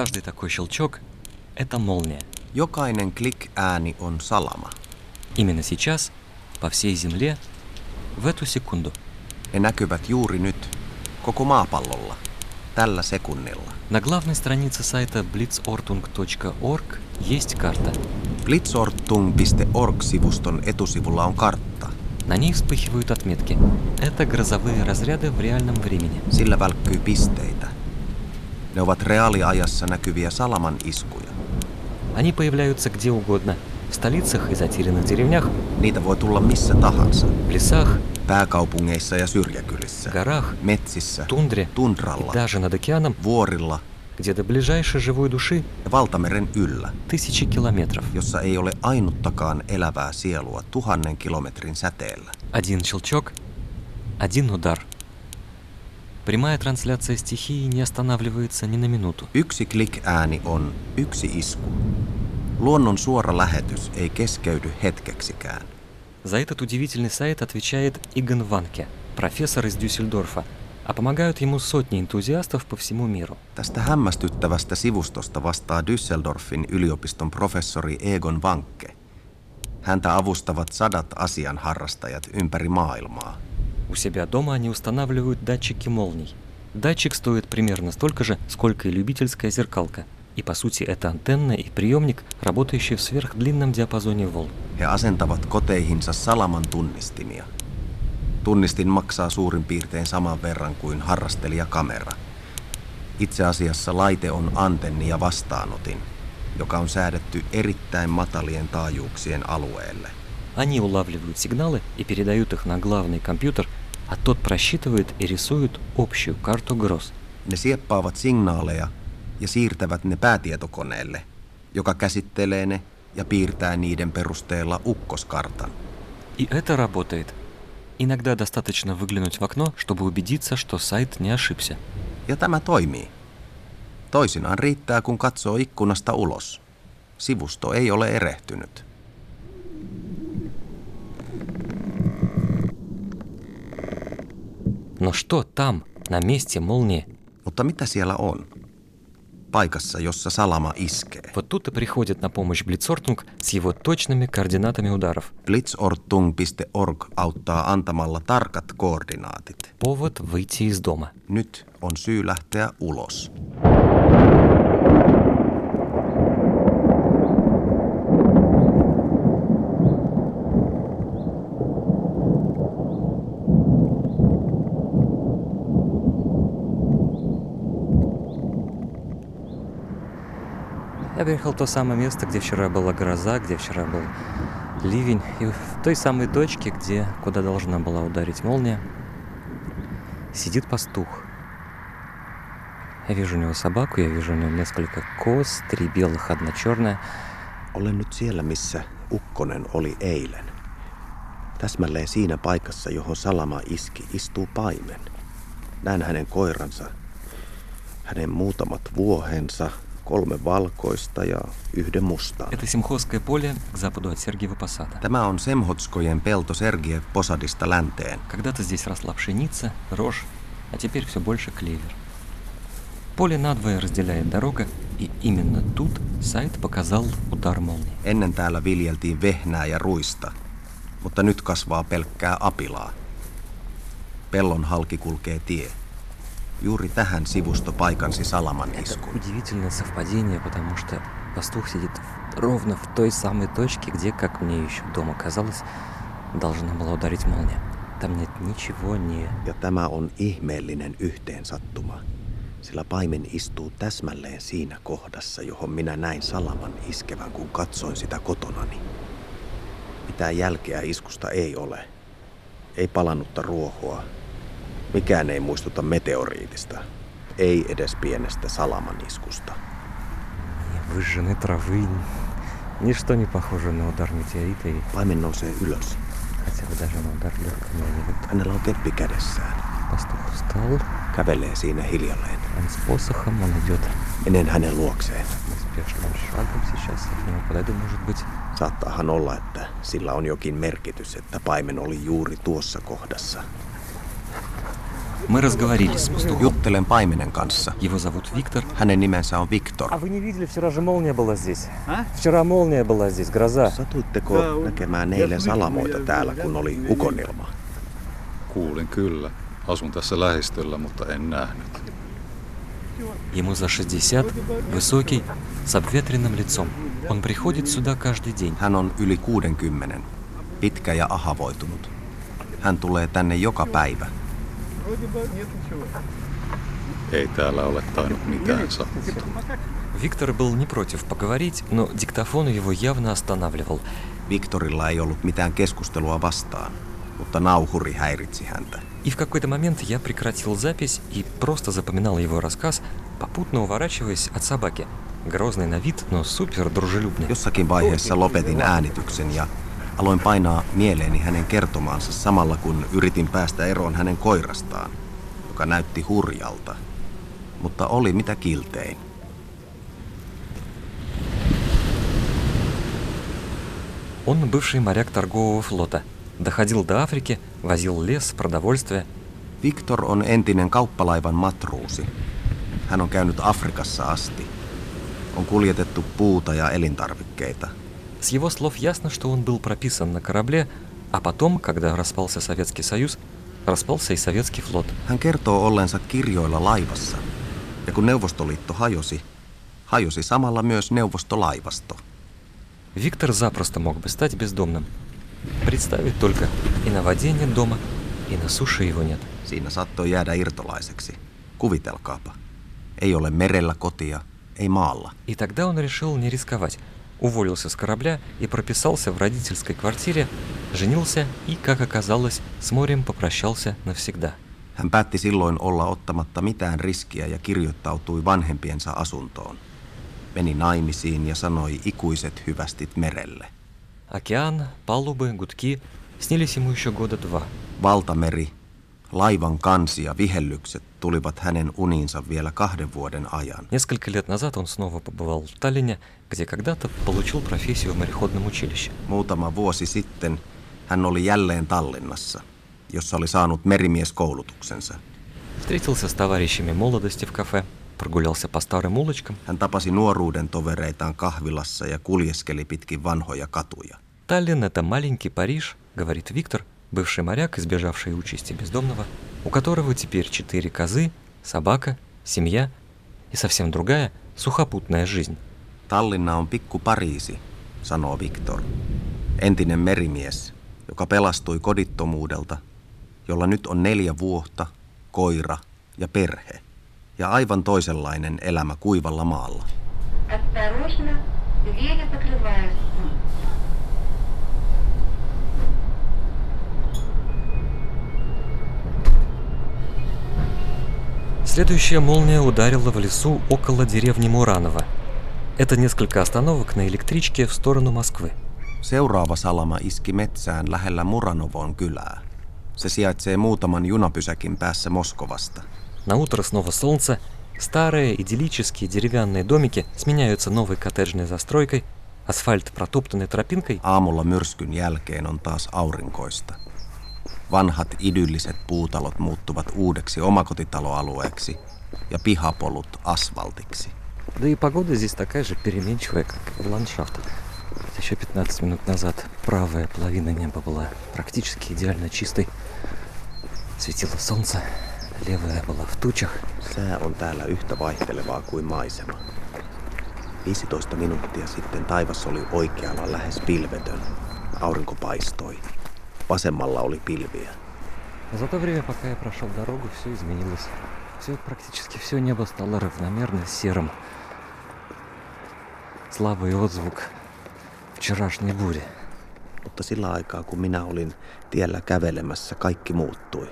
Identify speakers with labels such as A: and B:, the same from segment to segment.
A: Каждый такой щелчок – это молния.
B: Jokainen klik-ääni on salama.
A: Именно сейчас, по всей Земле, в эту секунду.
B: Ne näkyvät juuri nyt, koko maapallolla, tällä sekunnilla.
A: На главной странице сайта blitzortung.org есть карта.
B: Blitzortung.org-sivuston etusivulla on kartta.
A: На ней вспыхивают отметки. Это грозовые разряды в реальном времени.
B: Sillä välkkyy pisteitä. Ne ovat reaaliajassa näkyviä salaman iskuja.
A: Они появляются где угодно. В столицах и затерянных деревнях,
B: Niitä voi tulla missä tahansa.
A: в лесах,
B: Pääkaupungeissa ja syrjäkylissä.
A: горах,
B: Metsissä,
A: тундре и
B: tundralla,
A: даже над океаном,
B: vuorilla
A: где до ближайшей живой души
B: ja valtameren yllä,
A: тысячи километров.
B: jossa ei ole ainuttakaan elävää sielua tuhannen kilometrin säteellä.
A: Один щелчок, один удар. Прямая трансляция стихии не останавливается ни на минуту.
B: Yksi klik-ääni on yksi isku. Luonnon suora lähetys ei keskeydy hetkeksikään.
A: За этот удивительный сайт отвечает Игон Ванке, профессор из Дюссельдорфа, а помогают ему сотни энтузиастов по всему миру.
B: Tästä hämmästyttävästä sivustosta vastaa Düsseldorfin yliopiston professori Egon Vankke. Häntä avustavat sadat asianharrastajat ympäri maailmaa.
A: У себя дома они устанавливают датчики молний. Датчик стоит примерно столько же, сколько и любительская зеркалка. И по сути это антенна и приемник, работающие в сверхдлинном диапазоне волн.
B: He asentavat koteihinsa salaman tunnistimia. Tunnistin maksaa suurin piirtein saman verran kuin harrastelijakamera. Itse asiassa laite on antenni ja vastaanotin, joka on säädetty erittäin matalien taajuuksien alueelle.
A: Они улавливают сигналы и передают их на главный компьютер, а тот просчитывает и рисует общую карту гроз.
B: Ne sieppaavat signaaleja ja siirtävät ne päätietokoneelle, joka käsittelee ne ja piirtää niiden perusteella ukkoskartan.
A: И это работает. Иногда достаточно выглянуть в окно, чтобы убедиться, что сайт не ошибся.
B: Ja tämä toimii. Toisinaan riittää, kun katsoo ikkunasta ulos. Sivusto ei ole erehtynyt.
A: Но что там, на месте молнии?
B: Mutta mitä siellä on? Paikassa, jossa salama iskee.
A: Вот тут и приходит на помощь Блицортунг с его точными координатами ударов.
B: Blitzortung.org auttaa antamalla tarkat koordinaatit.
A: Повод выйти из дома.
B: Nyt on syy lähteä ulos.
A: В то самое место, где вчера была гроза, где вчера был ливень. И в той самой точке, где, куда должна была ударить молния, сидит пастух. Я вижу у него собаку, я вижу у него несколько коз, три белых, одна черная.
B: Olen nyt siellä, missä Ukkonen oli eilen. Täsmälleen siinä paikassa, johon salama iski, istuu paimen. Näen hänen koiransa, hänen muutamat vuohensa, kolme valkoista ja yhden mustaa.
A: Это Симхозское поле к западу от Сергиева Посада.
B: Tämä on Semhotskojen pelto Sergiev Posadista länteen.
A: Когда-то здесь росла пшеница, рожь, а теперь все больше клевер. Поле надвое разделяет дорога, и именно тут сайт показал удар молнии.
B: Ennen täällä viljeltiin vehnää ja ruista, mutta nyt kasvaa pelkkää apilaa. Pellon halki kulkee tie. Juuri tähän sivusto paikansi salaman
A: Это
B: iskun.
A: удивительное совпадение, потому что пастух сидит ровно в той самой точке, где, как мне еще дома казалось, должна была ударить молния. Там нет ничего не...
B: Ja tämä on ihmeellinen yhteensattuma, sillä paimen istuu täsmälleen siinä kohdassa, johon minä näin salaman iskevän, kun katsoin sitä kotonani. Mitään jälkeä iskusta ei ole. Ei palannutta ruohoa. Mikään ei muistuta meteoriitista. Ei edes pienestä salaman iskusta.
A: Ни выжженной травы, ничто не похоже на удар метеорита, и
B: Paimen nousee ylös.
A: хотя бы даже на удар легкого метеорита.
B: Hänellä on keppi kädessään.
A: Пастух встал,
B: Kävelee siinä hiljalleen.
A: он с посохом, он идет
B: Menen hänen luokseen.
A: неспешным шагом сейчас я к нему подойду, может быть.
B: Saattaahan olla, että sillä on jokin merkitys, että paimen oli juuri tuossa kohdassa.
A: Мы разговорились с пастухом.
B: Juttelen paimenen kanssa.
A: Его зовут Виктор.
B: Hänen nimensä on Viktor.
A: А вы не видели, вчера же молния была здесь? Вчера молния была здесь, гроза.
B: Satuitteko näkemään eilen salamoita täällä, kun oli ukonilma?
C: Kuulin kyllä. Asun tässä lähistöllä, mutta en nähnyt.
A: Ему за 60, высокий, с обветренным лицом. Он приходит сюда каждый день.
B: Hän on yli 60, pitkä ja ahavoitunut. Hän tulee tänne joka päivä.
C: Ei täällä ole tainnut mitään sattua.
A: Виктор был не против поговорить, но диктофон его явно останавливал.
B: Viktorilla ei ollut mitään keskustelua vastaan, mutta nauhuri häiritsi häntä.
A: И в какой-то момент я прекратил запись и просто запоминал его рассказ, попутно уворачиваясь от собаки. Грозный на вид, но супер дружелюбный.
B: Jossakin vaiheessa lopetin äänityksen ja aloin painaa mieleeni hänen kertomaansa samalla kun yritin päästä eroon hänen koirastaan, joka näytti hurjalta, mutta oli mitä kiltein.
A: Он бывший моряк торгового флота. Доходил до Африки, возил лес, продовольствие.
B: Viktor on entinen kauppalaivan matruusi. Hän on käynyt Afrikassa asti. On kuljetettu puuta ja elintarvikkeita.
A: С его слов ясно, что он был прописан на корабле, а потом, когда распался Советский Союз, распался и Советский флот.
B: Hän kertoo ollensa kirjoilla laivassa. Ja kun Neuvostoliitto hajosi, hajosi samalla myös Neuvostolaivasto.
A: Виктор запросто мог бы стать бездомным. Представить только, и на воде нет дома, и на суше его нет.
B: Siinä saattoi jäädä irtolaiseksi. Kuvitelkaapa. Ei ole merellä kotia, ei maalla.
A: И тогда он решил не рисковать. Уволился с корабля и прописался в родительской квартире, женился и, как оказалось, с морем попрощался навсегда.
B: Hän päätti silloin olla ottamatta mitään riskiä ja kirjoittautui vanhempiensa asuntoon. Meni naimisiin ja sanoi ikuiset hyvästit merelle.
A: Океан, палубы, гудки снились ему еще года два.
B: Valtameri, laivan kansi ja vihellykset tulivat hänen uniinsa vielä kahden vuoden ajan.
A: Несколько лет назад он снова побывал в Таллине, где когда-то получил профессию в мореходном училище.
B: Muutama vuosi sitten hän oli jälleen Tallinnassa, jossa oli saanut merimieskoulutuksensa.
A: Встретился с товарищами молодости в кафе, прогулялся по старым улочкам.
B: Hän tapasi nuoruuden tovereitaan kahvilassa ja kuljeskeli pitkin vanhoja katuja.
A: Таллин – это маленький Париж, говорит Виктор, бывший моряк, избежавший участи бездомного, у которого теперь четыре козы, собака, семья и совсем другая сухопутная жизнь.
B: Tallinna on pikku Pariisi, sanoo Viktor. Entinen merimies, joka pelastui kodittomuudelta, jolla nyt on neljä vuotta, koira ja perhe. Ja aivan toisenlainen elämä kuivalla maalla.
D: Осторожно, двери закрываются.
A: Следующая молния ударила в лесу около деревни Мураново. Это несколько остановок на электричке в сторону Москвы.
B: Seuraava salama iski metsään lähellä Muranovon kylää. Se sijaitsee muutaman junapysäkin päässä Moskovasta.
A: На утро снова солнце, старые идиллические деревянные домики сменяются новой коттеджной застройкой, асфальт протоптанной тропинкой,
B: Aamulla myrskyn jälkeen on taas aurinkoista. Vanhat idylliset puutalot muuttuvat uudeksi omakotitaloalueeksi ja pihapolut asfaltiksi.
A: Да и погода здесь такая же переменчивая, как и ландшафт. Еще 15 минут назад правая половина неба была практически идеально чистой. Светило солнце, левая была в тучах.
B: Sää on täällä yhtä vaihtelevaa kuin maisema. 15 minuuttia sitten taivas oli oikealla lähes pilvetön. Aurinko paistoi. Vasemmalla oli pilviä.
A: Но За то время, пока я прошел дорогу, все изменилось. Все, практически все небо стало равномерно серым. Слабый отзвук вчерашней бури.
B: Mutta sillä aikaa, kun minä olin tiellä kävelemässä, kaikki muuttui.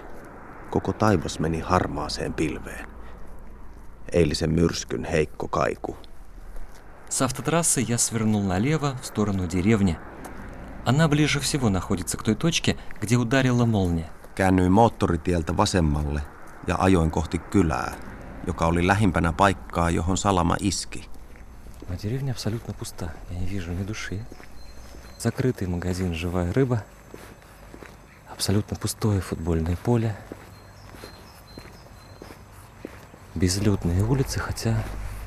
B: Koko taivas meni harmaaseen pilveen. Eilisen myrskyn heikko kaiku.
A: С автотрассы я свернул налево в сторону деревни. Она ближе всего находится к той точке, где ударила молния.
B: Käännyin moottoritieltä vasemmalle ja ajoin kohti kylää, joka oli lähimpänä paikkaa, johon salama iski.
A: Но деревня абсолютно пуста. Я не вижу ни души. Закрытый магазин «Живая рыба». Абсолютно пустое футбольное поле. Безлюдные улицы, хотя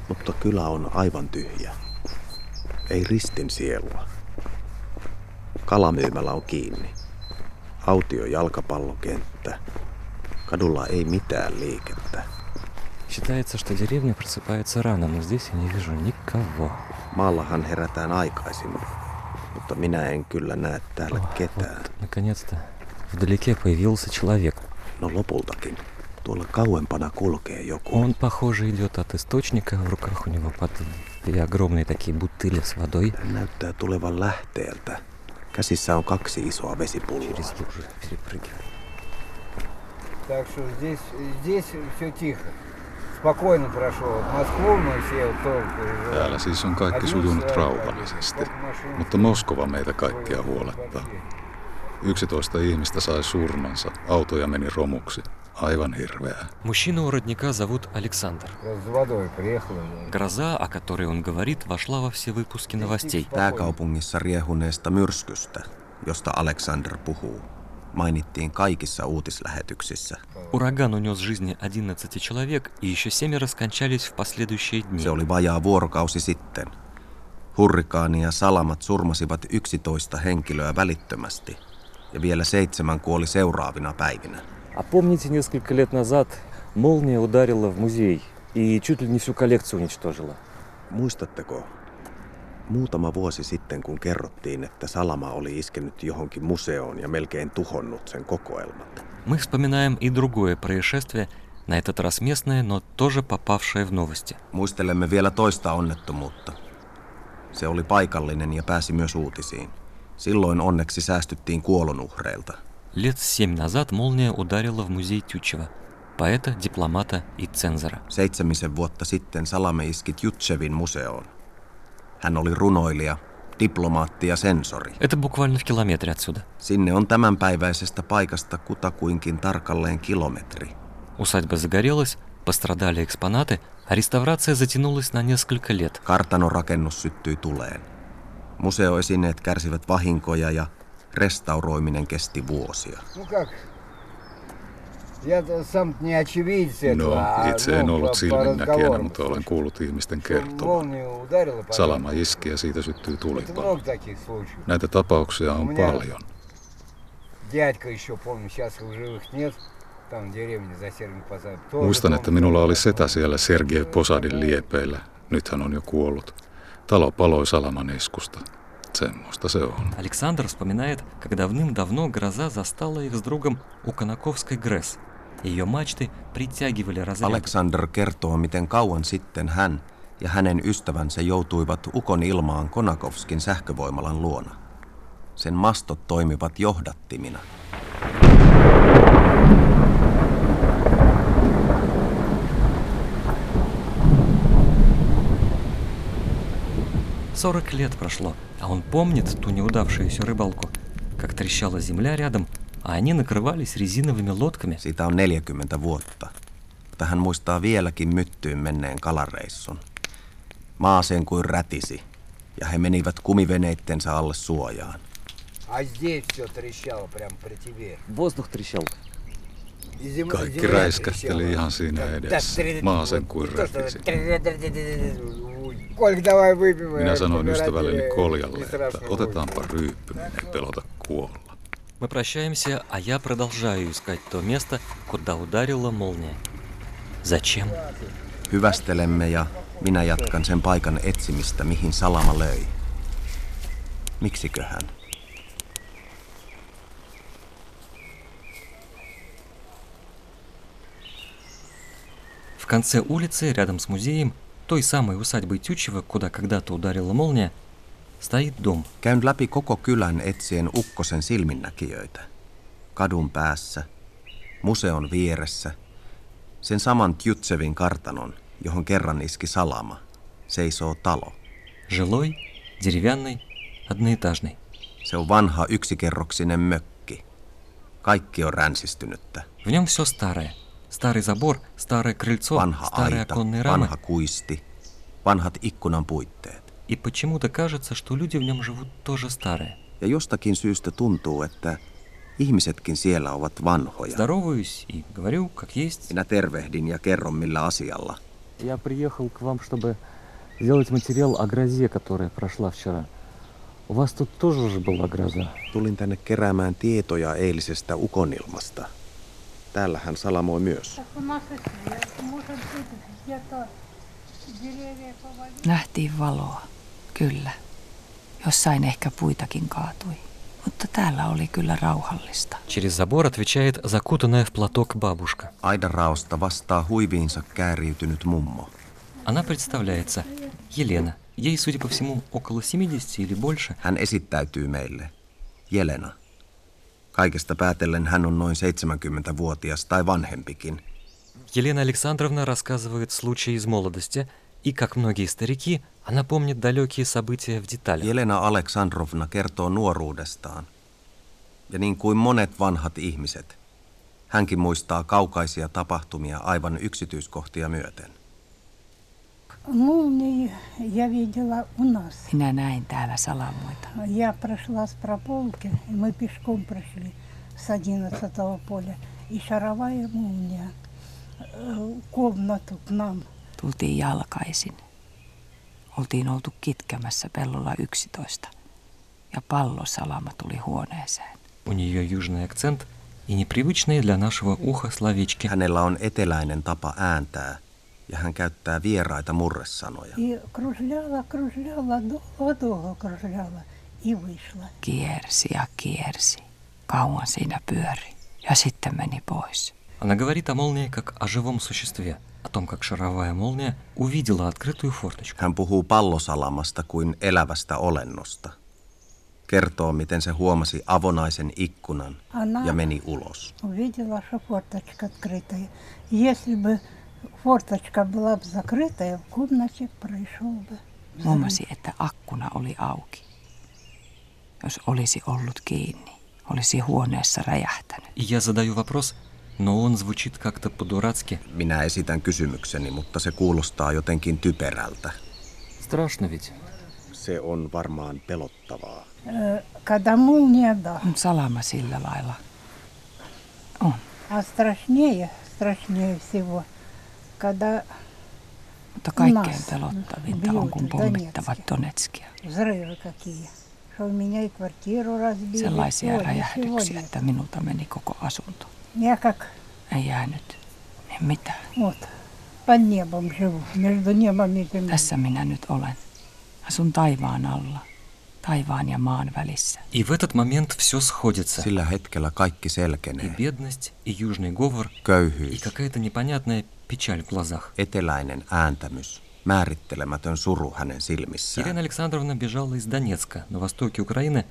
B: Mutta kylä on aivan tyhjä. Ei ristin sielua. Kalamyymälä on kiinni. Autio jalkapallokenttä. Kadulla ei mitään liikettä.
A: считается, что деревня просыпается рано, но здесь я не вижу никого.
B: Maallahan herätään aikaisin, mutta minä en kyllä näe täällä
A: О,
B: ketään.
A: вот, наконец-то вдалеке появился человек.
B: No lopultakin. Tuolla kauempana kulkee joku.
A: Он, похоже, идет от источника. В руках у него под две огромные такие бутыли с водой.
B: Hän näyttää tulevan lähteeltä. Käsissä on kaksi isoa vesipulloa.
A: Через лужи перепрыгивает.
E: Так что здесь, здесь все тихо. Спокойно прошел. Вот Москву мы все вот только переживали.
C: Täällä siis on kaikki sujunut rauhallisesti, mutta Moskova meitä kaikkia huolettaa. 11 ihmistä sai surmansa, autoja meni romuksi. Aivan hirveää.
A: Мужчину у родника зовут Александр.
E: С водой приехали. да.
A: Гроза, о которой он говорит, вошла во все выпуски новостей.
B: Pääkaupungissa riehuneesta myrskystä, josta Alexander puhuu, mainittiin kaikissa uutislähetyksissä.
A: Ураган унес жизни 11 человек, и еще семеро скончались в последующие дни.
B: Se oli vajaa vuorokausi sitten. Hurrikaani ja salamat surmasivat 11 henkilöä välittömästi, ja vielä seitsemän kuoli seuraavina päivinä.
A: А помните, несколько лет назад молния ударила в музей и чуть ли не всю коллекцию уничтожила?
B: Muistatteko, muutama vuosi sitten kun kerrottiin, että salama oli iskenyt johonkin museoon ja melkein tuhonnut sen kokoelmat?
A: Мы вспоминаем и другое происшествие, на этот раз местное, но тоже попавшее в новости.
B: Muistelemme vielä toista onnettomuutta. Se oli paikallinen ja pääsi myös uutisiin. Silloin onneksi säästyttiin kuolonuhreilta.
A: Лет семь назад молния ударила в музей Тютчева, поэта, дипломата и цензора.
B: Seitsemisen vuotta sitten Salame iski Jutchevin museoon. Hän oli runoilija, diplomaatti ja sensori.
A: Это буквально в километре отсюда.
B: Sinne on tämänpäiväisestä paikasta kutakuinkin tarkalleen kilometri.
A: Усадьба загорелась, пострадали экспонаты, а реставрация затянулась на несколько лет.
B: Kartanon rakennus syttyi tuleen. Museoesineet kärsivät vahinkoja ja Restauroiminen kesti vuosia.
C: No, itse en ollut silminnäkijänä, mutta olen kuullut ihmisten
E: kertoa.
C: Salama iski ja siitä
E: syttyy tulipa.
C: Näitä tapauksia on paljon. Muistan, että minulla oli setä siellä Sergei Posadin liepeillä. Nyt hän on jo kuollut. Talo paloi salaman iskusta. Semmoista se on.
A: Александр вспоминает, как давным-давно гроза застала их с другом у Конаковской ГРЭС. Ее мачты притягивали разряды.
B: Alexander kertoo, miten kauan sitten hän ja hänen ystävänsä joutuivat Ukon ilmaan Konakovskin sähkövoimalan luona. Sen mastot toimivat johdattimina.
A: 40 лет прошло, а он помнит ту неудавшуюся рыбалку, как трещала земля рядом, а они накрывались резиновыми лодками.
B: Siitä on 40 vuotta. Mutta hän muistaa vieläkin myttyyn menneen kalareissun. Maa sen kuin rätisi, ja he menivät kumiveneittensä alle suojaan.
E: А здесь все трещало прям при тебе.
A: Воздух трещал.
E: И зем-
C: Kaikki
E: земля
C: räiskähteli
E: трещала.
C: ihan siinä
E: Так,
C: edessä.
E: так,
C: Maa sen kuin
E: то, что-
C: rätisi. Minä
E: э,
C: sanoin
E: помирать
C: ystävälleni
E: или
C: Koljalle,
E: не
C: että
E: страшно
C: otetaanpa
E: будет.
C: ryyppyminen, pelota kuolla.
A: Мы прощаемся, а я продолжаю искать то место, куда ударила молния. Зачем?
B: Hyvästelemme ja minä jatkan sen paikan etsimistä, mihin salama löi. Miksiköhän?
A: В конце улицы, рядом с музеем, той самой усадьбой Тютчева, куда когда-то ударила молния, стоит дом.
B: Käyn läpi koko kylän etsien ukkosen silminnäkijöitä. Kadun päässä, museon vieressä, sen saman Tjutsevin kartanon, johon kerran iski salama, seisoo talo.
A: Жилой, деревянный, одноэтажный.
B: Se on vanha yksikerroksinen mökki. Kaikki on ränsistynyttä.
A: В нем все старое. Старый забор, старое крыльцо,
B: Vanha
A: старые
B: aita,
A: оконные рамы.
B: vanha kuisti, vanhat ikkunan puitteet.
A: И почему-то кажется, что люди в нем живут тоже старые.
B: Ja jostakin syystä tuntuu, että Ihmisetkin siellä ovat vanhoja.
A: Здороваюсь и говорю, как есть.
B: Minä tervehdin ja kerron millä asialla.
A: Я приехал к вам, чтобы сделать материал о грозе, которая прошла вчера. У вас тут тоже же была гроза.
B: Tulin tänne keräämään tietoja eilisestä ukonilmasta. Täällä hän salamoi myös.
F: Так у нас и свет, может быть, где-то деревья повалили.
G: Nähtiin valoa, kyllä. Jossain ehkä puitakin kaatui. Mutta täällä oli kyllä rauhallista.
A: Через забор отвечает закутанная в платок бабушка.
B: Aidaraosta vastaa huiviinsa kääriytynyt mummo.
A: Она представляется. Елена. Ей, судя по всему, около 70 или больше.
B: Hän esittäytyy meille. Jelena. Kaikesta päätellen hän on noin 70-vuotias tai vanhempikin.
A: Елена Александровна рассказывает случаи из молодости, и, как многие старики, она помнит далекие события в деталях.
B: Jelena Aleksandrovna kertoo nuoruudestaan. Ja niin kuin monet vanhat ihmiset, hänkin muistaa kaukaisia tapahtumia aivan yksityiskohtia myöten.
F: Молнии я видела у нас.
G: Minä näin täällä salamoita.
F: Я прошла с прополки, и мы пешком прошли с 11 поля. И шаровая молния э, в комнату к нам.
G: Tultiin jalkaisin. Oltiin oltu kitkemässä pellolla 11. Ja pallosalama tuli huoneeseen.
A: У нее южный акцент и непривычные для нашего уха словечки.
B: Hänellä on eteläinen tapa ääntää ja hän käyttää vieraita murresanoja.
F: И кружляла, кружляла, долго-долго кружляла. И вышла.
G: Kiersi ja kiersi. Kauan siinä pyöri. Ja sitten meni pois.
A: Она говорит о молнии как о живом существе, о том, как шаровая молния увидела открытую форточку.
B: Hän puhuu pallosalamasta kuin elävästä olennosta. Kertoo, miten se huomasi avonaisen ikkunan
F: Она
B: ja meni ulos.
F: увидела, что форточка открытая. Если бы форточка была бы закрытая, в комнате прошел бы взрыв.
G: Huomasi, että akkuna oli auki. Jos olisi ollut kiinni, olisi huoneessa räjähtänyt.
A: И я задаю вопрос, но он звучит как-то по-дурацки.
B: Minä esitän kysymykseni, mutta se kuulostaa jotenkin typerältä.
A: Страшно ведь.
B: Se on varmaan pelottavaa.
F: Э, Когда молния, да.
G: On salama sillä lailla. On.
F: А страшнее, страшнее всего, когда
G: Mutta kaikkein
F: Nas.
G: pelottavinta on, kun
F: Biutu,
G: pommittavat
F: Donetskia.
G: Donetskia.
F: взрывы какие. Что у меня и квартиру разбили.
G: Sellaisia
F: всё,
G: räjähdyksiä,
F: ничего нет.
G: että minulta meni koko asunto.
F: Я как
G: Ei jäänyt niin mitään.
F: вот под небом живу, между небом и землей.
G: Tässä minä nyt olen. Asun taivaan alla. Taivaan ja maan välissä.
A: И в этот момент все сходится.
B: Sillä hetkellä kaikki
A: И
B: selkenee.
A: бедность, и южный говор, и
B: Köyhyys,
A: какая-то непонятная печаль в глазах.
B: eteläinen ääntämys, määrittelemätön suru hänen silmissään.
A: Елена Александровна бежала из Донецка, на востоке Украины,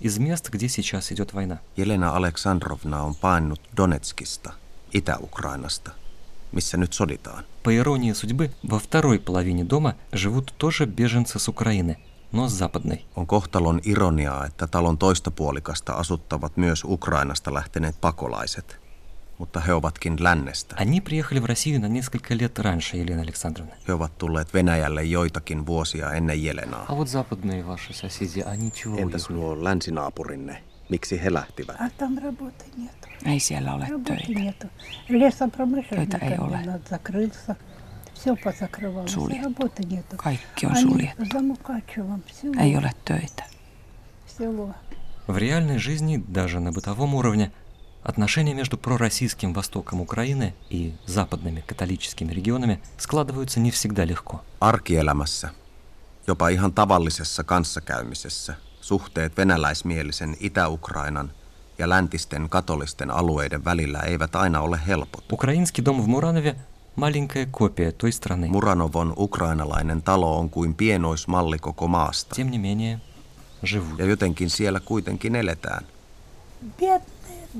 A: из мест, где сейчас идет война.
B: Jelena Aleksandrovna on paennut Donetskista, Itä-Ukrainasta, missä nyt soditaan.
A: По иронии судьбы, во второй половине дома живут тоже беженцы с Украины, но с западной.
B: On kohtalon ironiaa, että talon toista puolikasta asuttavat myös Ukrainasta lähteneet pakolaiset, mutta he ovatkin lännestä.
A: Они приехали в Россию на несколько лет раньше Елены Александровны.
B: He ovat tulleet Venäjälle joitakin vuosia ennen Jelenaa.
A: А вот западные ваши соседи, они чего
B: Entäs
A: уехали?
B: nuo länsinaapurinne? Miksi he lähtivät?
F: А там работы нету.
G: Ei siellä ole
F: Работы
G: töitä.
F: нету. Лесопромышленный
G: Töitä ei ole.
F: комбинат закрылся. Все позакрывалось. и
G: Suljettu.
F: Работы нету.
G: Kaikki on
F: Они
G: suljettu.
F: за Мукачевом село.
G: Ei ole töitä.
F: село.
A: В реальной жизни, даже на бытовом уровне, отношения между пророссийским востоком Украины и западными католическими регионами складываются не всегда легко.
B: Arkielämässä, jopa ihan tavallisessa kanssakäymisessä, suhteet venäläismielisen Itä-Ukrainan ja läntisten katolisten alueiden välillä eivät aina ole helpot.
A: Украинский дом в Муранове – маленькая копия той страны.
B: Muranovon ukrainalainen talo on kuin pienoismalli koko maasta.
A: Тем не менее, живут.
B: Ja jotenkin siellä kuitenkin eletään.
F: Бедные,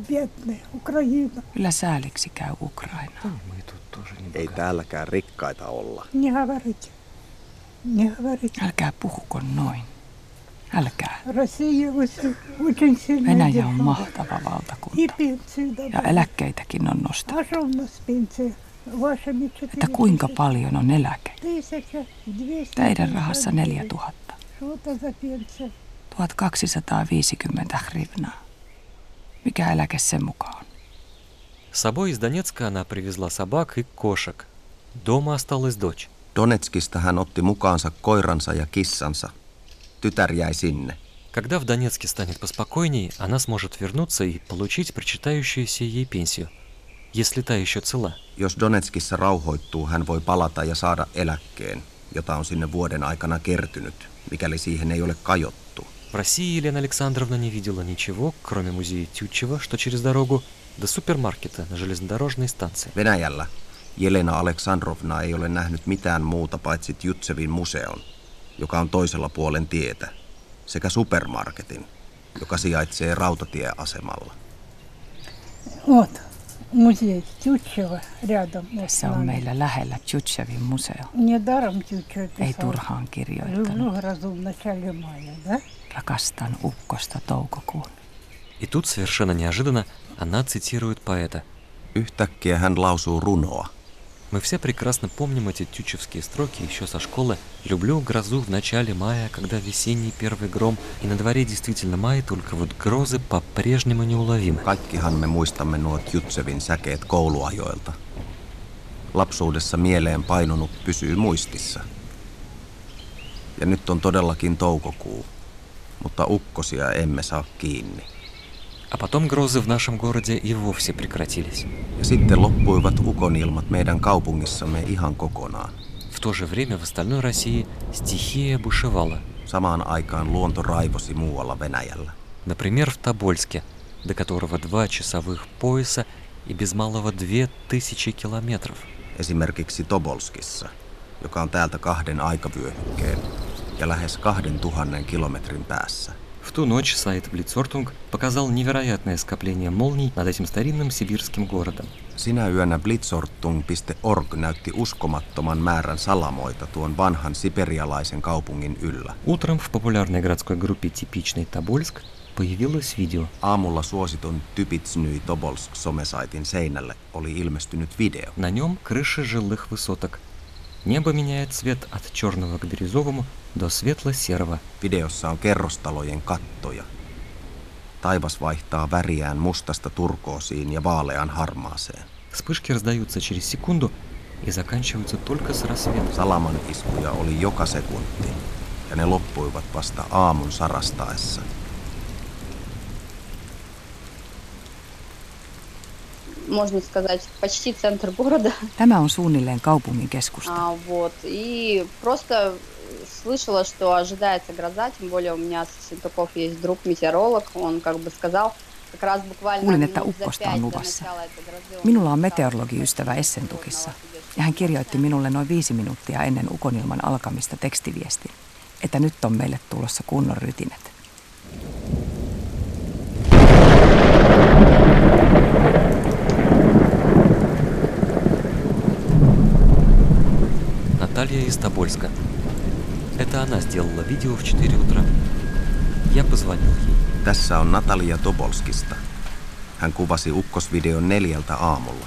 F: бедные, Украина.
G: Kyllä sääliksi käy Ukraina.
A: Мы тут тоже не
B: Ei täälläkään rikkaita olla.
F: Не говорите. Не говорите.
G: Älkää puhuko noin. Älkää.
F: Россия очень, очень сильно
G: Venäjä on
F: держала.
G: mahtava
F: И
G: valtakunta.
F: пенсию
G: Ja
F: добавили.
G: eläkkeitäkin on nostettu.
F: А что у нас пенсия? Вашими 4
G: Että kuinka paljon on eläke?
F: Тысяча, 200.
G: Teidän rahassa 4000.
F: Что это за пенсия?
G: 1250 hrivnaa. Mikä eläke sen mukaan?
A: С собой из Донецка она привезла собак и кошек. Дома осталась дочь.
B: Donetskista hän otti mukaansa koiransa ja kissansa. Tytär jäi sinne.
A: Когда в Донецке станет поспокойней, она сможет вернуться и получить причитающуюся ей пенсию, если та еще цела.
B: Jos Donetskissa rauhoittuu, hän voi palata ja saada eläkkeen, jota on sinne vuoden aikana kertynyt, mikäli siihen ei ole kajottu.
A: В России Елена Александровна не видела ничего, кроме музея Тютчева, что через дорогу, до супермаркета на железнодорожной станции.
B: Venäjällä Jelena Aleksandrovna ei ole nähnyt mitään muuta paitsi Tjutsevin museon, joka on toisella puolen tietä, sekä supermarketin, joka sijaitsee rautatieasemalla.
F: Вот, музей Тютчева рядом. Вот с
G: Se on
F: нами.
G: meillä lähellä Tjutjevin museo.
F: Недаром Тютчев
G: Ei
F: писал.
G: turhaan kirjoittanut.
F: Люблю грозу в начале мая, да?
G: Rakastan ukkosta toukokuun.
A: И тут, совершенно неожиданно, она цитирует поэта.
B: Yhtäkkiä hän lausuu runoa.
A: Мы все прекрасно помним эти тютчевские строки еще со школы. «Люблю грозу в начале мая, когда весенний первый гром, и на дворе действительно май, только вот грозы по-прежнему неуловимы».
B: Kaikkihan me muistamme nuo Tjutsevin säkeet kouluajoilta. Lapsuudessa mieleen painunut pysyy muistissa. Ja nyt on todellakin toukokuu, mutta ukkosia emme saa kiinni.
A: А потом грозы в нашем городе и вовсе прекратились.
B: Ja sitten loppuivat ukonilmat meidän kaupungissamme ihan kokonaan.
A: В то же время в остальной России стихия бушевала.
B: Samaan aikaan luonto raivosi muualla Venäjällä.
A: Например, в Тобольске, до которого два часовых пояса и без малого две тысячи километров.
B: Esimerkiksi Tobolskissa, joka on täältä kahden aikavyöhykkeen ja lähes kahden tuhannen kilometrin päässä.
A: В ту ночь сайт Blitzortung показал невероятное скопление молний над этим старинным сибирским городом.
B: Sinä yönä blitzortung.org näytti uskomattoman määrän salamoita tuon vanhan siperialaisen kaupungin yllä.
A: Утром в популярной городской группе «Типичный Тобольск» появилось видео.
B: Aamulla suositun Typitsnyi Tobolsk somesaitin seinälle oli ilmestynyt video.
A: На нем крыши жилых высоток. Небо меняет цвет от черного к бирюзовому до светло-серого.
B: Videossa on kerrostalojen kattoja. Taivas vaihtaa väriään mustasta turkoosiin ja vaalean harmaaseen.
A: Вспышки раздаются через секунду и заканчиваются только с рассветом.
B: Salaman iskuja oli joka sekunti, ja ne loppuivat vasta aamun sarastaessa.
H: можно сказать, почти центр города.
G: Tämä on suunnilleen kaupungin keskusta.
H: А, вот. И просто слышала, что ожидается гроза, тем более у меня с Сентуков есть друг метеоролог, он как бы сказал, как раз буквально
G: Kuulin, että
H: минут за
G: ukkosta
H: пять
G: on
H: до
G: luvassa.
H: начала этой грозы он
G: Minulla on
H: написал,
G: meteorologiystävä Essentukissa, ja hän kirjoitti minulle noin viisi minuuttia ennen ukonilman alkamista tekstiviestin, että nyt on meille tulossa kunnon rytinät.
A: Наталья из Тобольска. Это она сделала видео в 4 утра. Я позвонил ей.
B: Tässä on Natalia Tobolskista. Hän kuvasi ukkosvideon neljältä aamulla.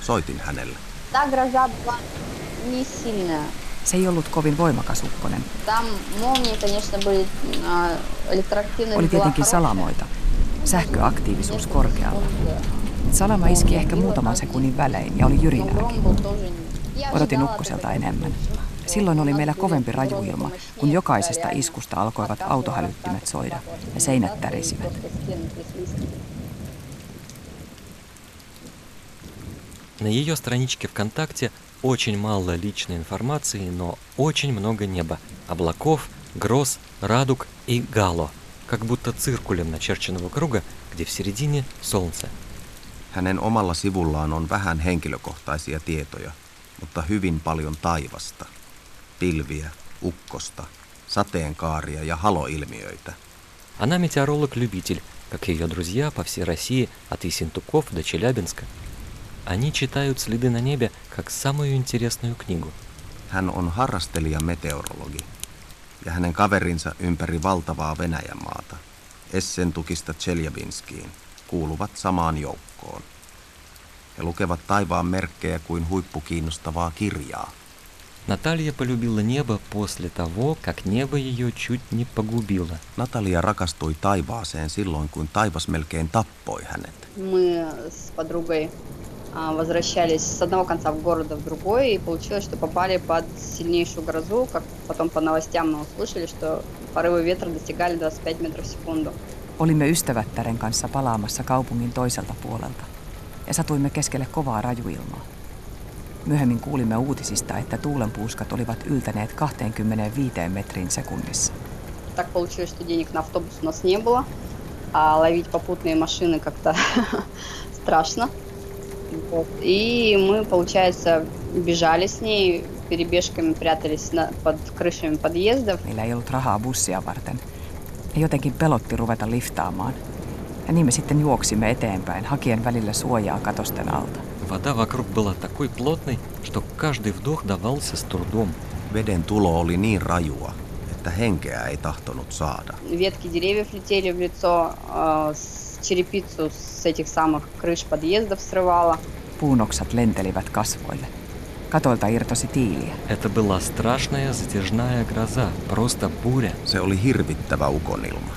B: Soitin hänelle.
H: Та гроза была не сильная.
G: Se ei ollut kovin voimakas ukkonen.
H: Там молнии, конечно, были, а, электроактивность
G: Oli
H: была
G: tietenkin
H: хорошая.
G: salamoita. Sähköaktiivisuus korkealla. Salama iski ehkä muutaman sekunnin välein ja oli jyrinääkin. Odotin ukkoselta enemmän. Silloin oli meillä kovempi rajuilma, kun jokaisesta iskusta alkoivat autohälyttimet soida ja seinät tärisivät.
A: На ее страничке ВКонтакте очень мало личной информации, но очень много неба. Облаков, гроз, радуг и гало. Как будто циркулем начерченного круга, где в середине солнце.
B: Hänen omalla sivullaan on vähän henkilökohtaisia tietoja, mutta hyvin paljon taivasta. Pilviä, ukkosta, sateenkaaria ja haloilmiöitä.
A: Она метеоролог-любитель, как и ее друзья по всей России, от Ессентуков до Челябинска. Они читают следы на небе как самую интересную книгу.
B: Hän on harrastelija meteorologi ja hänen kaverinsa ympäri valtavaa Venäjän maata, Essentukista Tseljabinskiin, kuuluvat samaan joukkoon. He lukevat taivaan merkkejä kuin huippukiinnostavaa kirjaa.
A: Наталья полюбила небо после того, как небо ее чуть не погубило.
B: Natalia rakastui taivaaseen silloin, kun taivas melkein tappoi hänet.
H: Мы с подругой а, возвращались с одного конца в города в другой, и получилось, что попали под сильнейшую грозу. Как потом по новостям мы услышали, что порывы ветра достигали 25 метров в секунду.
G: Olimme ystävättären kanssa palaamassa kaupungin toiselta puolelta ja satuimme keskelle kovaa rajuilmaa. Myöhemmin kuulimme uutisista, että tuulenpuuskat olivat yltäneet 25 metriin sekunnissa.
H: Так получилось, что денег на автобус у нас не было, а ловить попутные машины как-то страшно. Вот. И мы, получается, бежали с ней, перебежками прятались на, под крышами подъездов.
G: Meillä ei ollut rahaa bussia varten. Ja jotenkin pelotti ruveta liftaamaan. Ja niin me sitten juoksimme eteenpäin, hakien välillä suojaa katosten alta.
A: Вода вокруг была такой плотной, что каждый вдох давался с трудом.
B: Veden tulo oli niin rajua, että henkeä ei tahtonut saada.
H: Ветки деревьев летели в лицо, э, с черепицу с этих самых крыш подъездов срывало.
G: Puunoksat lentelivät kasvoille. Katoilta irtosi tiiliä.
A: Это была страшная затяжная гроза, просто буря.
B: Se oli hirvittävä ukonilma,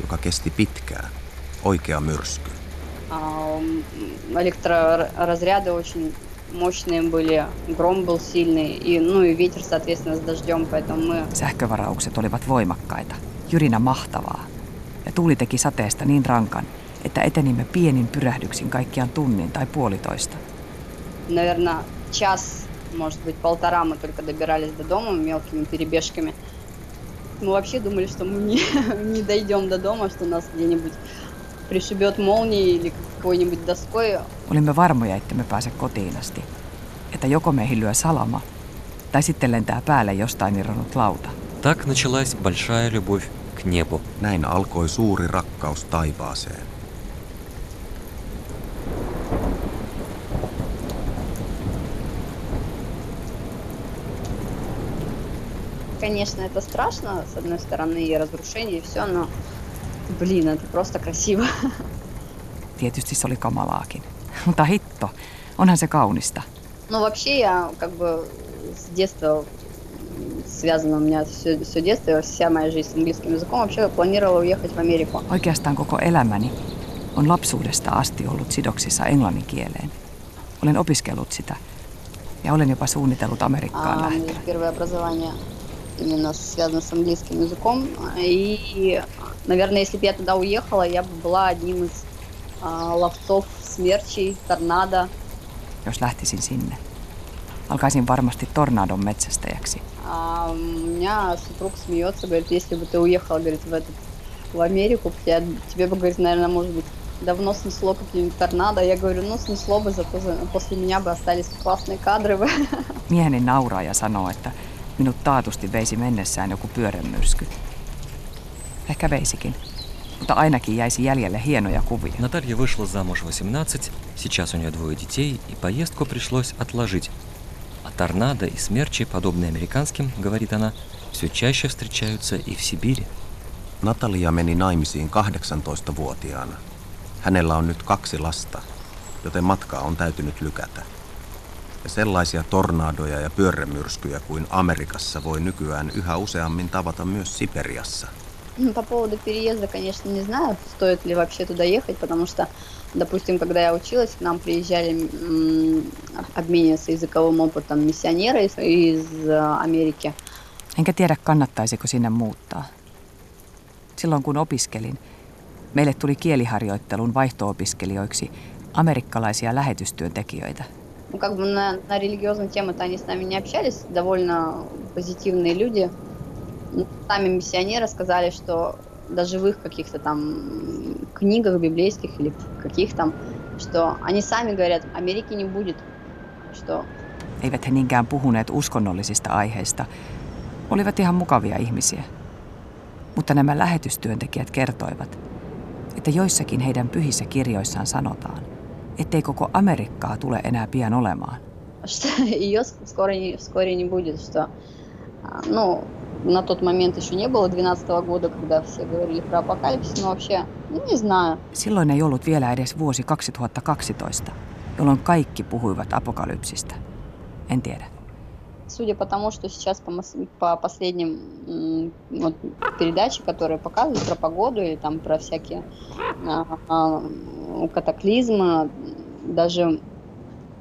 B: joka kesti pitkään. Oikea myrsky.
H: А, Электроразряды очень мощные были, гром был сильный, и, ну и ветер, соответственно, с дождем, поэтому мы
G: Sähkövaraukset olivat voimakkaita, jyrinä mahtavaa. Ja tuuli teki sateesta niin rankan, että etenimme pienin pyrähdyksin kaikkiaan tunnin tai puolitoista.
H: наверное, час, может быть, полтора мы только добирались до дома мелкими перебежками. Мы вообще думали, что мы не, не дойдем до дома, что нас где-нибудь пришибет молнией или какой-нибудь доской.
G: Olimme varmoja, että me pääse kotiin asti. Että joko meihin lyö salama, tai sitten lentää päälle jostain irronnut lauta.
A: Так началась большая любовь к небу.
B: Näin alkoi suuri rakkaus taivaaseen.
H: Конечно, это страшно, с одной стороны, и разрушение, и все, но, блин, это просто красиво.
G: Tietysti se oli kamalaakin. Mutta hitto, onhan se kaunista.
H: Но вообще я как бы с детства м, связано у меня все, все детство, вся моя жизнь с английским языком. Вообще я планировала уехать в Америку.
G: Oikeastaan koko elämäni on lapsuudesta asti ollut sidoksissa englannin kieleen. Olen opiskellut sitä ja olen jopa suunnitellut Amerikkaan
H: А, у меня
G: lähtöä.
H: первое образование именно связано с английским языком. И, наверное, если бы я туда уехала, я бы была одним из а, ловцов смерчей, торнадо.
G: jos lähtisin sinne. Alkaisin varmasti tornadon metsästäjäksi.
H: А у меня супруг смеется, говорит, если бы ты уехала, говорит, в этот в Америку, тебя, тебе бы, говорит, наверное, может быть, давно снесло какие-нибудь торнадо. Я говорю, ну, снесло бы, зато за- после меня бы остались классные кадры. бы».
G: Mieheni nauraa ja sanoo, että minut taatusti veisi mennessään joku pyörämyrsky. Ehkä veisikin, mutta ainakin jäisi jäljelle hienoja kuvia.
A: Наталья вышла замуж в 18, сейчас у нее двое детей, и поездку пришлось отложить. А торнадо и смерчи, подобные американским, говорит она, все чаще встречаются и в Сибири.
B: Natalia meni naimisiin 18-vuotiaana. Hänellä on nyt kaksi lasta, joten matkaa on täytynyt lykätä. Ja sellaisia tornadoja ja pyörremyrskyjä kuin Amerikassa voi nykyään yhä useammin tavata myös Siperiassa.
H: Ну, По поводу переезда, конечно, не знаю, стоит ли вообще туда ехать, потому что, допустим, когда я училась, к нам приезжали м, обмениваться языковым опытом миссионеры из, из э, Америки.
G: Enkä tiedä, kannattaisiko sinne muuttaa. Silloin kun opiskelin, meille tuli kieliharjoittelun vaihto-opiskelijoiksi amerikkalaisia lähetystyöntekijöitä.
H: Ну, как бы на, на религиозные темы-то они с нами не общались, довольно позитивные люди. Но Сами миссионеры сказали, что даже в их каких-то там м, книгах библейских или каких там, что они сами говорят, Америки не будет, что
G: Eivät he niinkään puhuneet uskonnollisista aiheista. Olivat ihan mukavia ihmisiä. Mutta nämä lähetystyöntekijät kertoivat, että joissakin heidän pyhissä kirjoissaan sanotaan, ettei koko Amerikkaa tule enää pian olemaan.
H: что ее скоро не, вскоре не будет, что, а, ну, на тот момент еще не было 12 года, когда все говорили про апокалипсис, но вообще, ну, не знаю.
G: Silloin ei ollut vielä edes vuosi 2012, jolloin kaikki puhuivat apokalypsistä. En tiedä.
H: судя по тому, что сейчас по, по последним вот, передачам, которые показывают про погоду или там про всякие а, а, катаклизмы, даже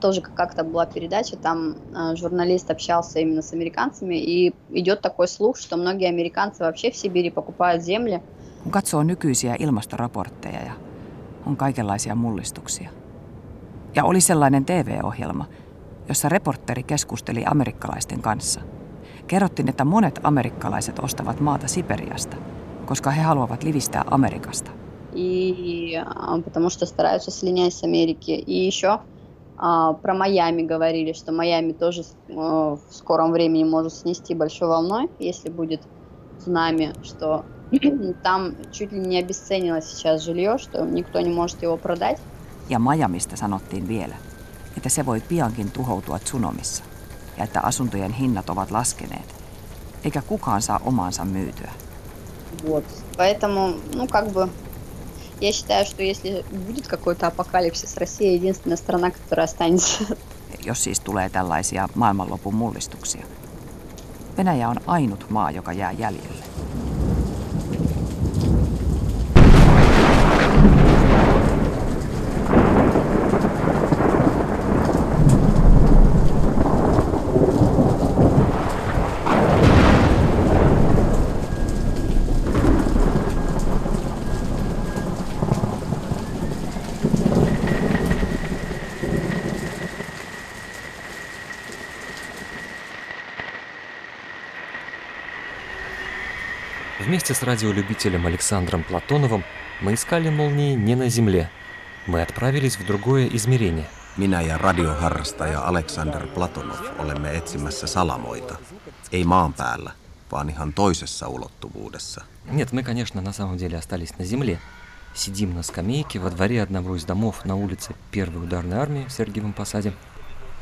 H: тоже как-то была передача, там э, журналист общался именно с американцами, и идет такой слух, что многие американцы вообще в Сибири покупают земли.
G: Kun katsoo nykyisiä ilmastoraportteja ja on kaikenlaisia mullistuksia. Ja oli sellainen TV-ohjelma, jossa reporteri keskusteli amerikkalaisten kanssa. Kerrottiin, että monet amerikkalaiset ostavat maata Siperiasta, koska he haluavat livistää Amerikasta.
H: И потому что стараются слинять с Америки. И еще А, про Майами говорили, что Майами тоже э, в скором времени может снести большой волной, если будет цунами, что там чуть ли не обесценилось сейчас жилье, что никто не может его продать.
G: Ja Miamista sanottiin vielä, että se voi piankin tuhoutua tsunamissa ja että asuntojen hinnat ovat laskeneet, eikä kukaan saa omaansa myytyä.
H: Вот. Поэтому, ну, как бы Я считаю, что если будет какой-то апокалипсис, Россия единственная страна, которая останется.
G: Jos siis tulee tällaisia maailmanlopun mullistuksia. Venäjä on ainut maa, joka jää jäljelle.
A: Вместе с радиолюбителем Александром Платоновым мы искали молнии не на Земле. Мы отправились в другое измерение.
B: Minä ja radioharrastaja Alexander Platonov olemme etsimässä salamoita. Ei maan päällä, vaan ihan toisessa ulottuvuudessa.
A: Нет, мы, конечно, на самом деле остались на Земле. Сидим на скамейке во дворе одного из домов на улице Первой ударной армии в Сергиевом Посаде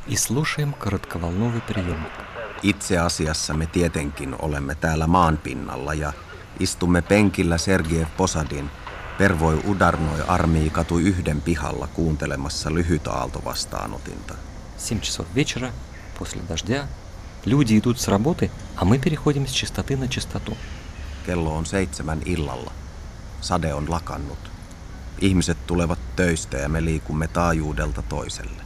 A: и слушаем коротковолновый приемник.
B: Itse asiassa me tietenkin olemme täällä maan pinnalla ja Istumme penkillä Sergiev Posadin, Pervoi Udarnoi armii katui yhden pihalla kuuntelemassa lyhytä aaltovastaanotinta.
A: 7 часов вечера, после дождя, люди идут с работы, а мы переходим с чистоты на чистоту.
B: Kello on seitsemän illalla. Sade on lakannut. Ihmiset tulevat töistä ja me liikumme taajuudelta toiselle.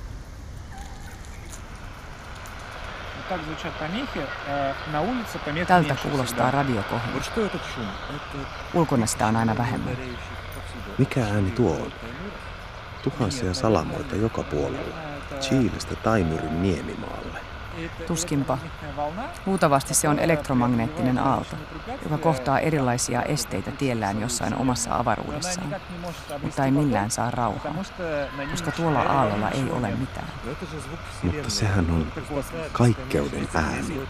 G: Tältä kuulostaa radiokohu. Ulkona sitä on aina vähemmän.
B: Mikä ääni tuo on? Tuhansia salamoita joka puolella. Chiilestä Taimyrin niemimaalle.
G: Tuskinpa. Luultavasti se on elektromagneettinen aalto, joka kohtaa erilaisia esteitä tiellään jossain omassa avaruudessaan, mutta ei millään saa rauhaa, koska tuolla aallolla ei ole mitään.
B: Mutta sehän on kaikkeuden ääni,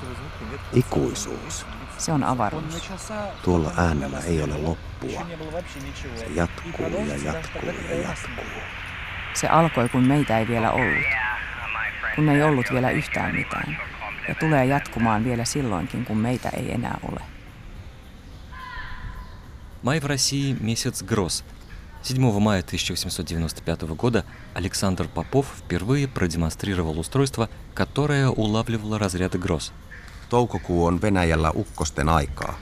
B: ikuisuus.
G: Se on avaruus.
B: Tuolla äänellä ei ole loppua. Se jatkuu ja jatkuu ja jatkuu.
G: Se alkoi, kun meitä ei vielä ollut kun ei ollut vielä yhtään mitään, ja tulee jatkumaan vielä silloinkin, kun meitä ei enää ole.
A: Май в России месяц гроз. 7 мая 1895 года Александр Попов впервые продемонстрировал устройство, которое улавливало разряды гроз.
B: Toukokuu on Venäjällä ukkosten aikaa.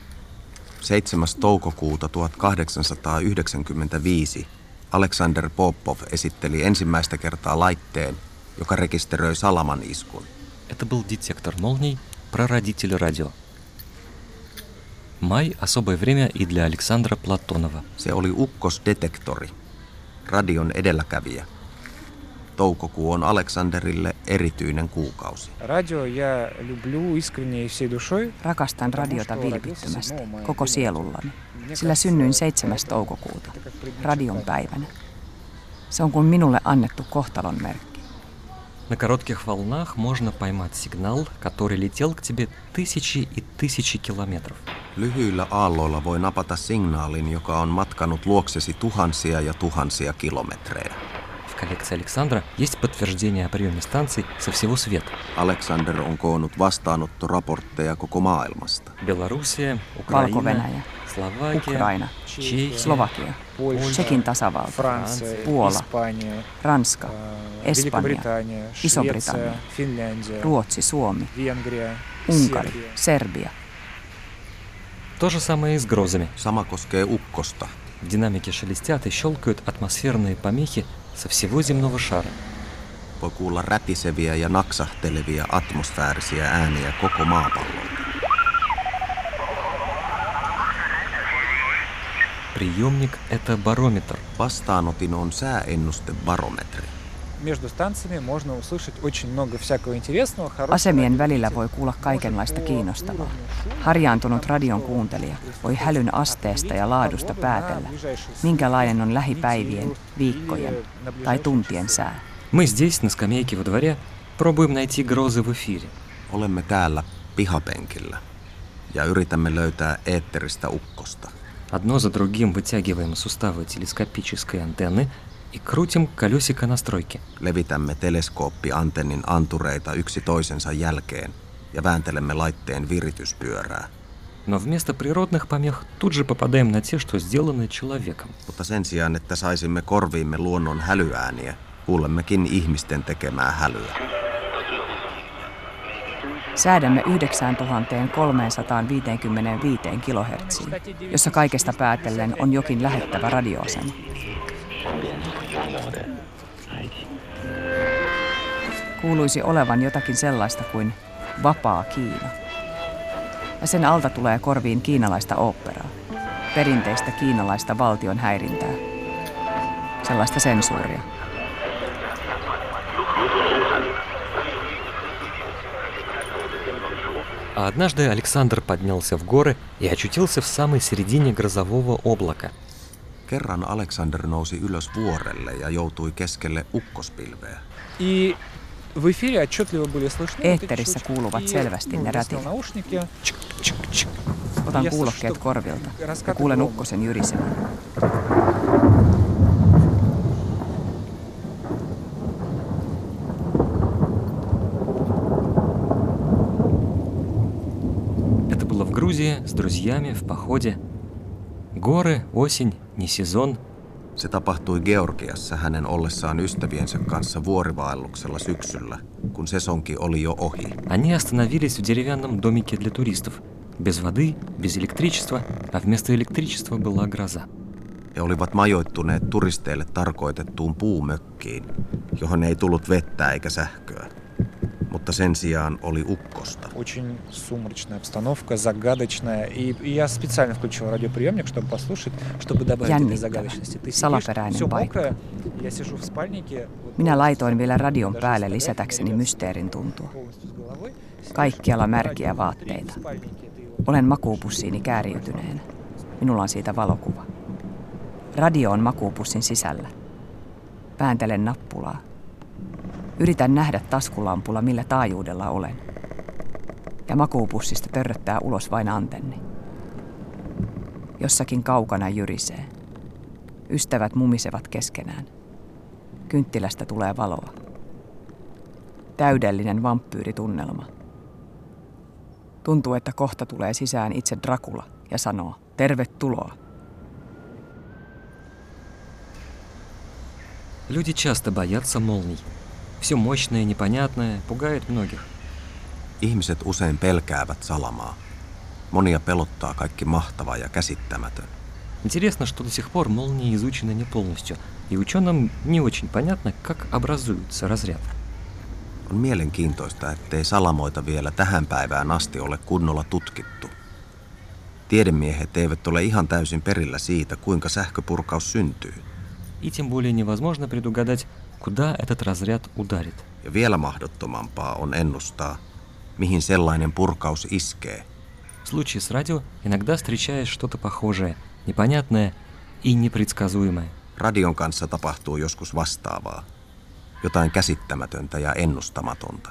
B: 7. toukokuuta 1895 Alexander Popov esitteli ensimmäistä kertaa laitteen, joka rekisteröi salaman iskun.
A: Это был детектор молний, прародитель радио. Май – особое время и для Александра Платонова.
B: Se oli ukkosdetektori, radion edelläkävijä. Toukokuu on Aleksanderille erityinen kuukausi.
G: Radio ja люблю искренне всей душой. Rakastan radiota vilpittömästi, koko sielullani, sillä synnyin 7. toukokuuta, radion päivänä. Se on kuin minulle annettu kohtalon merkki.
A: На коротких волнах можно поймать сигнал, который летел к тебе тысячи и тысячи километров.
B: Lyhyillä aalloilla voi napata signaalin, joka on matkanut luoksesi tuhansia ja tuhansia kilometrejä.
A: В коллекции Александра есть подтверждение о приеме станций со всего света.
B: Alexander on koonnut vastaanottoraportteja koko maailmasta.
A: Белоруссия, Украина, Словакия, Чехия,
G: Slovakia,
E: Польша,
G: Tsekin tasavalta,
E: Франция,
G: Puola,
E: Испания,
G: Ranska,
E: э,
G: Espanja,
E: Великобритания,
G: Iso-Britannia,
E: Швеция, Финляндия,
G: Ruotsi, Suomi,
E: Венгрия,
G: Unkari,
E: Сербия.
G: Serbia.
A: То же самое и с грозами.
B: Sama koskee ukkosta.
A: Динамики шелестят и щелкают атмосферные помехи со всего земного шара.
B: Voi kuulla rätiseviä ja naksahtelevia atmosfäärisiä ääniä koko maapallolta.
A: Приемник — это барометр.
B: Vastaanotin on sääennustebarometri.
E: Между станциями можно услышать очень много всякого интересного, хорошего.
G: Asemien välillä voi kuulla kaikenlaista kiinnostavaa. Harjaantunut radion kuuntelija voi hälyn asteesta ja laadusta päätellä, minkälainen on lähipäivien, viikkojen tai tuntien sää.
A: Мы здесь, на скамейке во дворе, пробуем найти грозы в эфире.
B: Olemme täällä pihapenkillä ja yritämme löytää eetteristä ukkosta.
A: Одно за другим вытягиваем суставы телескопической антенны и крутим колесико настройки.
B: Levitämme teleskooppiantennin antureita yksi toisensa jälkeen ja vääntelemme laitteen virityspyörää.
A: Но вместо природных помех тут же попадаем на те, что сделаны человеком.
B: Mutta sen sijaan, että saisimme korviimme luonnon hälyääniä, kuulemmekin ihmisten tekemää hälyä.
G: Säädämme 9355 kHz, jossa kaikesta päätellen on jokin lähettävä radioasema. Kuuluisi olevan jotakin sellaista kuin vapaa Kiina. Ja sen alta tulee korviin kiinalaista oopperaa, perinteistä kiinalaista valtion häirintää, sellaista sensuuria.
A: А однажды Александр поднялся в горы и очутился в самой середине грозового облака.
B: Kerran Alexander nousi ylös vuorelle ja joutui keskelle ukkospilveä.
E: И в эфире отчетливо были слышны вот эти
G: Eetterissä
E: щелчки.
G: kuuluvat
E: И,
G: selvästi
E: ну,
G: ne
E: я снял
G: rätinät.
E: наушники. Чик-чик-чик.
G: Otan
E: Ja se
G: kuulokkeet
E: stu-
G: korvilta ja
E: raskaat
G: kuulen
E: kuuluu.
G: ukkosen jyrisevän.
A: с друзьями, в походе. Горы, осень, не сезон.
B: Se tapahtui Georgiassa hänen ollessaan ystäviensä kanssa vuorivaelluksella syksyllä, kun sesonki oli jo ohi.
A: Они остановились в деревянном домике для туристов. Без воды, без электричества, а вместо электричества была гроза.
B: He olivat majoittuneet turisteille tarkoitettuun puumökkiin, johon ei tullut vettä eikä sähköä. Mutta sen sijaan oli ukkosta.
E: Очень сумрачная обстановка, загадочная. И, и я специально включил радиоприемник, чтобы послушать, чтобы добавить этой
G: Jännittävä,
E: загадочности. Ты сидишь,
G: salaperäinen
E: все
G: paikka.
E: мокрое, я сижу в спальнике. вот
G: Minä
E: полностью
G: laitoin vielä radion
E: даже
G: päälle
E: с
G: lisätäkseni
E: фотографиями
G: mysteerin tuntua.
E: полностью с головой. Сидишь,
G: Kaikkialla
E: радио
G: märkiä
E: внутри,
G: vaatteita.
E: в спальнике ты его
G: Olen makuupussiini kääriytyneenä. Minulla on siitä valokuva. Radio on makuupussin sisällä. Vääntelen nappulaa. Yritän nähdä taskulampulla, millä taajuudella olen. Ja makuupussista törröttää ulos vain antenni. Jossakin kaukana jyrisee. Ystävät mumisevat keskenään. Kynttilästä tulee valoa. Täydellinen vampyyritunnelma. Tuntuu, että kohta tulee sisään itse Dracula ja sanoo, tervetuloa.
A: Люди часто боятся молний. Все мощное, непонятное пугает многих.
B: Ihmiset usein pelkäävät salamaa. Monia pelottaa kaikki mahtava ja käsittämätön.
A: Интересно, что до сих пор молнии изучены не полностью, и ученым не очень понятно, как образуется разряд.
B: On mielenkiintoista, ettei salamoita vielä tähän päivään asti ole kunnolla tutkittu. Tiedemiehet eivät ole ihan täysin perillä siitä, kuinka sähköpurkaus syntyy.
A: И тем более невозможно предугадать, куда этот разряд ударит.
B: Ja vielä mahdottomampaa on ennustaa, mihin sellainen purkaus iskee.
A: В случае с радио иногда встречаешь что-то похожее, непонятное и непредсказуемое.
B: Radion kanssa tapahtuu joskus vastaavaa. Jotain käsittämätöntä ja ennustamatonta.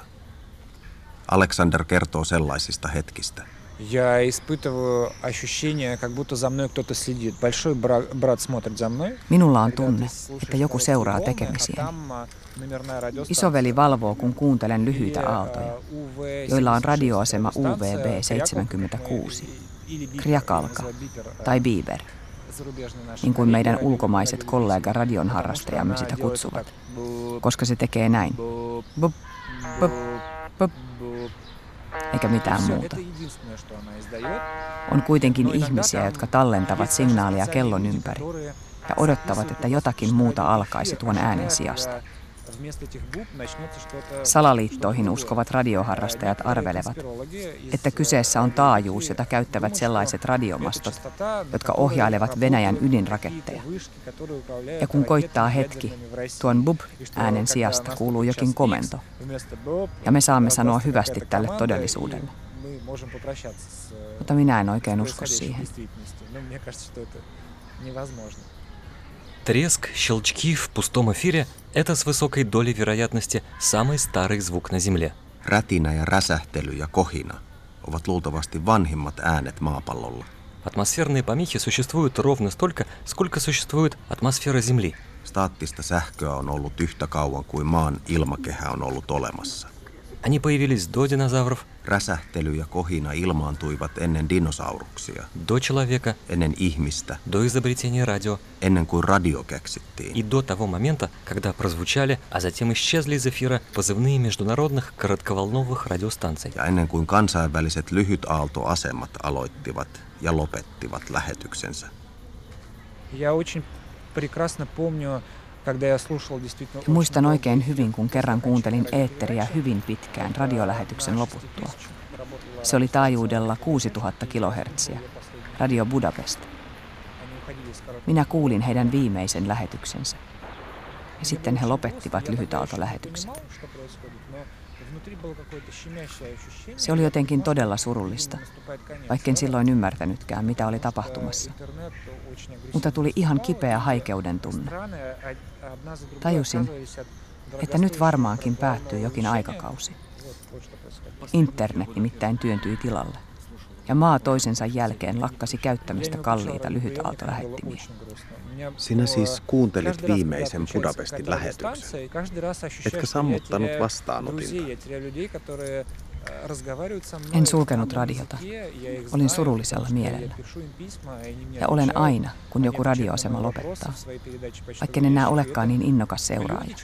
B: Alexander kertoo sellaisista hetkistä.
E: Я испытываю ощущение, как будто за мной кто-то следит. Большой бра- брат смотрит за мной.
G: Minulla on
E: Когда
G: tunne,
E: ты слушаешь
G: että joku
E: короткие
G: seuraa
E: волны, а
G: tekemisiäni.
E: там, а, номерная радиостанция.
G: Isoveli valvoo, kun kuuntelen
E: И,
G: lyhyitä
E: а,
G: aaltoja,
E: UV
G: joilla on
E: 76
G: radioasema
E: радиостанция,
G: UVB
E: Яков,
G: 76.
E: мы
G: Kriakalka tai Bieber, niin kuin meidän ulkomaiset kollega radion harrastajamme sitä kutsuvat, koska se tekee näin. Bup, bup, bup, eikä mitään muuta. On kuitenkin ihmisiä, jotka tallentavat signaalia kellon ympäri ja odottavat, että jotakin muuta alkaisi tuon äänen sijasta. Salaliittoihin uskovat radioharrastajat arvelevat, että kyseessä on taajuus, jota käyttävät sellaiset radiomastot, jotka ohjailevat Venäjän ydinraketteja. Ja kun koittaa hetki, tuon bub-äänen sijasta kuuluu jokin komento. Ja me saamme sanoa hyvästi tälle todellisuudelle. Mutta minä en oikein usko siihen.
A: Треск, щелчки в пустом эфире – это с высокой долей вероятности самый старый звук на Земле.
B: Rätinä ja räsähtely ja kohina ovat luultavasti vanhimmat äänet maapallolla.
A: Атмосферные помехи существуют ровно столько, сколько существует атмосфера Земли.
B: Staattista sähköä on ollut yhtä kauan kuin maan ilmakehä on ollut olemassa.
A: Они появились до динозавров,
B: Räsähtely ja kohina ilmaantuivat ennen dinosauruksia,
A: до человека,
B: ennen ihmistä,
A: до изобретения радио
B: ennen kuin radio keksittiin.
A: и до того момента, когда прозвучали, а затем исчезли из эфира позывные международных коротковолновых радиостанций.
B: Ja ennen kuin kansainväliset lyhytaaltoasemat aloittivat ja lopettivat lähetyksensä.
I: Я очень прекрасно помню,
G: Muistan oikein hyvin, kun kerran kuuntelin eetteriä hyvin pitkään radiolähetyksen loputtua. Se oli taajuudella 6000 kHz, Radio Budapest. Minä kuulin heidän viimeisen lähetyksensä. Ja sitten he lopettivat lyhytaaltolähetykset. Se oli jotenkin todella surullista, vaikken silloin ymmärtänytkään, mitä oli tapahtumassa. Mutta tuli ihan kipeä haikeuden tunne. Tajusin, että nyt varmaankin päättyy jokin aikakausi. Internet nimittäin työntyi tilalle. Ja maa toisensa jälkeen lakkasi käyttämistä kalliita lyhytaaltolähettimiä.
B: Sinä siis kuuntelit viimeisen Budapestin lähetyksen. Etkä sammuttanut vastaanotinta.
G: En sulkenut radiota. Olin surullisella mielellä. Ja olen aina, kun joku radioasema lopettaa. Vaikka en enää olekaan niin innokas seuraaja.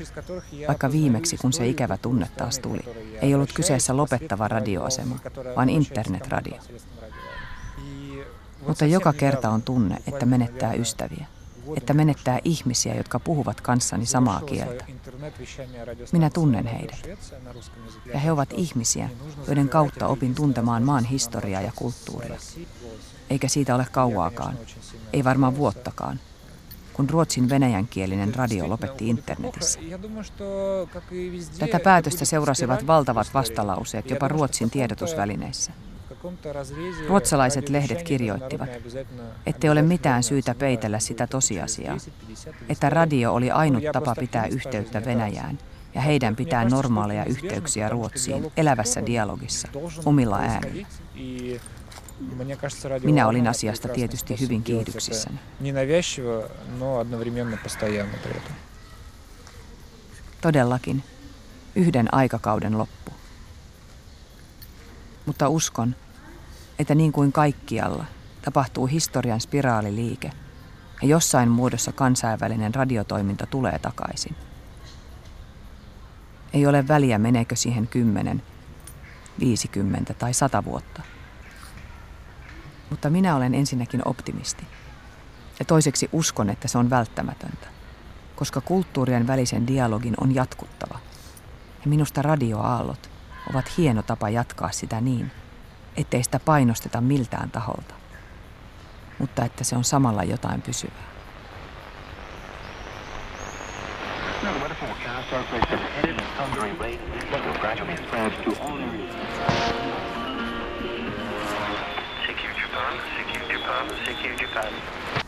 G: Vaikka viimeksi, kun se ikävä tunne taas tuli, ei ollut kyseessä lopettava radioasema, vaan internetradio. Mutta joka kerta on tunne, että menettää ystäviä että menettää ihmisiä, jotka puhuvat kanssani samaa kieltä. Minä tunnen heidät. Ja he ovat ihmisiä, joiden kautta opin tuntemaan maan historiaa ja kulttuuria. Eikä siitä ole kauaakaan, ei varmaan vuottakaan, kun Ruotsin venäjänkielinen radio lopetti internetissä. Tätä päätöstä seurasivat valtavat vastalauseet jopa Ruotsin tiedotusvälineissä. Ruotsalaiset lehdet kirjoittivat, ettei ole mitään syytä peitellä sitä tosiasiaa, että radio oli ainut tapa pitää yhteyttä Venäjään ja heidän pitää normaaleja yhteyksiä Ruotsiin elävässä dialogissa, omilla äänillä. Minä olin asiasta tietysti hyvin kiihdyksissäni. Todellakin, yhden aikakauden loppu. Mutta uskon, että niin kuin kaikkialla tapahtuu historian spiraaliliike ja jossain muodossa kansainvälinen radiotoiminta tulee takaisin. Ei ole väliä, meneekö siihen 10, 50 tai 100 vuotta. Mutta minä olen ensinnäkin optimisti. Ja toiseksi uskon, että se on välttämätöntä, koska kulttuurien välisen dialogin on jatkuttava. Ja minusta radioaallot ovat hieno tapa jatkaa sitä niin, ettei sitä painosteta miltään taholta, mutta että se on samalla jotain pysyvää.
J: Sécurité Japan, Sécurité Japan, Sécurité Japan.